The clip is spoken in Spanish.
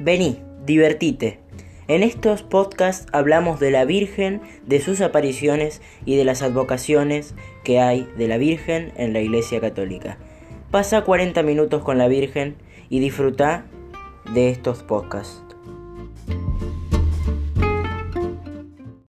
Vení, divertite. En estos podcasts hablamos de la Virgen, de sus apariciones y de las advocaciones que hay de la Virgen en la Iglesia Católica. Pasa 40 minutos con la Virgen y disfruta de estos podcasts.